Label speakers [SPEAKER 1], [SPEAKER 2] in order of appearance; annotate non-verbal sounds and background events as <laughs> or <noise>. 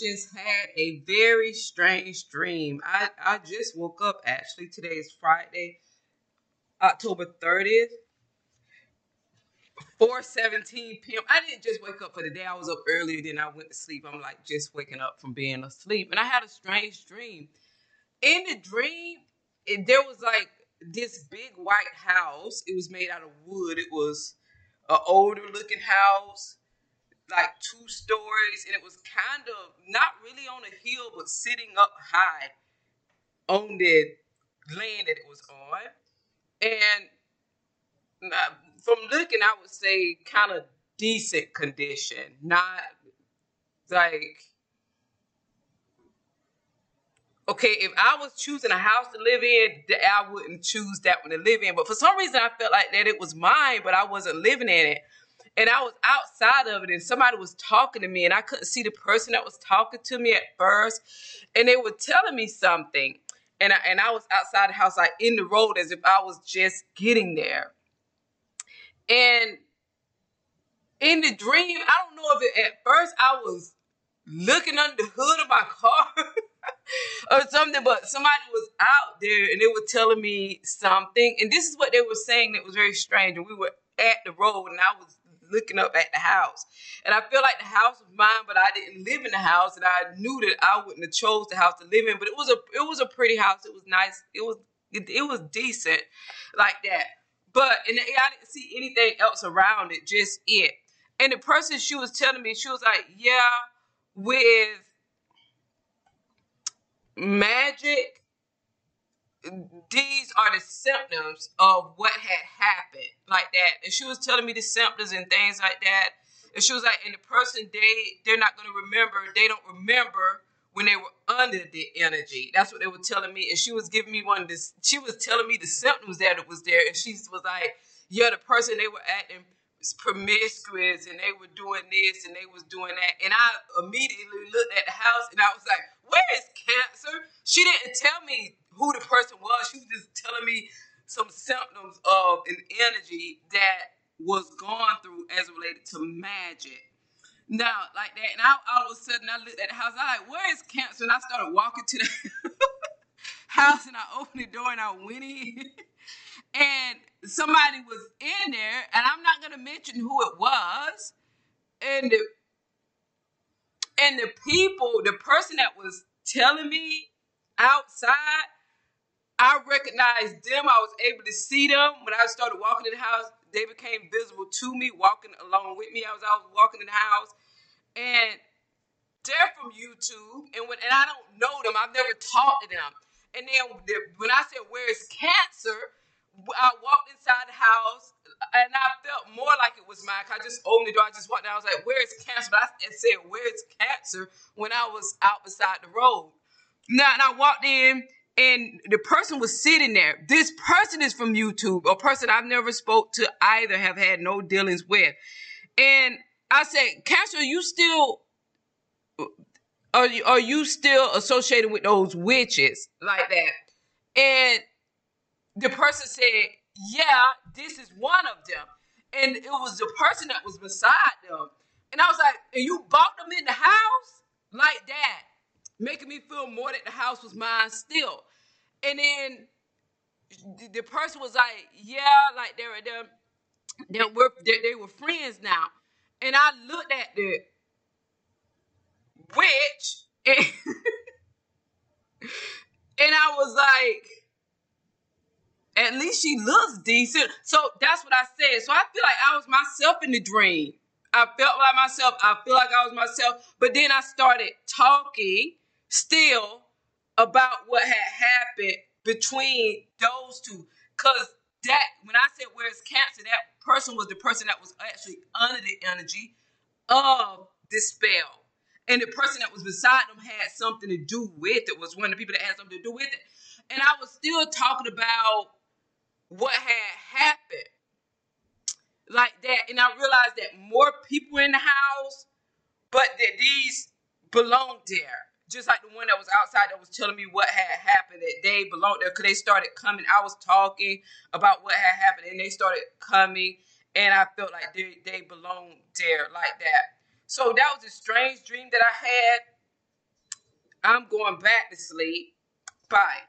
[SPEAKER 1] just had a very strange dream. I, I just woke up actually. Today is Friday, October 30th. 4:17 p.m. I didn't just wake up for the day. I was up earlier than I went to sleep. I'm like just waking up from being asleep, and I had a strange dream. In the dream, it, there was like this big white house. It was made out of wood. It was an older looking house, like two stories, and it was kind of not really on a hill, but sitting up high on the land that it was on. And uh, from looking, I would say kind of decent condition, not like okay, if I was choosing a house to live in, I wouldn't choose that one to live in. But for some reason, I felt like that it was mine, but I wasn't living in it. And I was outside of it, and somebody was talking to me, and I couldn't see the person that was talking to me at first. And they were telling me something. And I, and I was outside the house, like in the road, as if I was just getting there. And in the dream, I don't know if it, at first I was looking under the hood of my car <laughs> or something, but somebody was out there and they were telling me something. And this is what they were saying that was very strange. And we were at the road and I was looking up at the house. And I feel like the house was mine, but I didn't live in the house and I knew that I wouldn't have chose the house to live in. But it was a it was a pretty house. It was nice. It was it, it was decent like that. But and I didn't see anything else around it, just it. And the person she was telling me, she was like, Yeah, with magic, these are the symptoms of what had happened, like that. And she was telling me the symptoms and things like that. And she was like, and the person they they're not gonna remember, they don't remember when they were under the energy. That's what they were telling me. And she was giving me one of this, she was telling me the symptoms that it was there. And she was like, Yeah, the person they were acting promiscuous and they were doing this and they was doing that. And I immediately looked at the house and I was like, where is cancer? She didn't tell me who the person was. She was just telling me some symptoms of an energy that was gone through as related to magic. Now, like that, and I, all of a sudden I looked at the house. I was like, where is cancer? And I started walking to the <laughs> house, and I opened the door and I went in, <laughs> and somebody was in there, and I'm not gonna mention who it was, and the and the people, the person that was telling me outside, I recognized them. I was able to see them when I started walking in the house. They became visible to me, walking along with me I was out walking in the house, and they're from YouTube. And when and I don't know them, I've never talked to them. And then when I said, "Where's cancer?" I walked inside the house and I felt more like it was mine. I just opened the door. I just walked down. I was like, "Where's cancer?" But I said, "Where's cancer?" When I was out beside the road. Now, and I walked in, and the person was sitting there. This person is from YouTube, a person I've never spoke to either, have had no dealings with. And I said, "Cancer, are you still?" Are you, are you still associated with those witches like that? And the person said, Yeah, this is one of them. And it was the person that was beside them. And I was like, And you bought them in the house? Like that. Making me feel more that the house was mine still. And then the person was like, Yeah, like they were. They were they, they were friends now. And I looked at the witch and, <laughs> and I was like, at least she looks decent. So that's what I said. So I feel like I was myself in the dream. I felt like myself. I feel like I was myself. But then I started talking still about what had happened between those two. Cause that when I said where's cancer, that person was the person that was actually under the energy of this spell. And the person that was beside them had something to do with it, was one of the people that had something to do with it. And I was still talking about what had happened like that. And I realized that more people in the house, but that these belonged there. Just like the one that was outside that was telling me what had happened, that they belonged there because they started coming. I was talking about what had happened and they started coming, and I felt like they, they belonged there like that. So that was a strange dream that I had. I'm going back to sleep. Bye.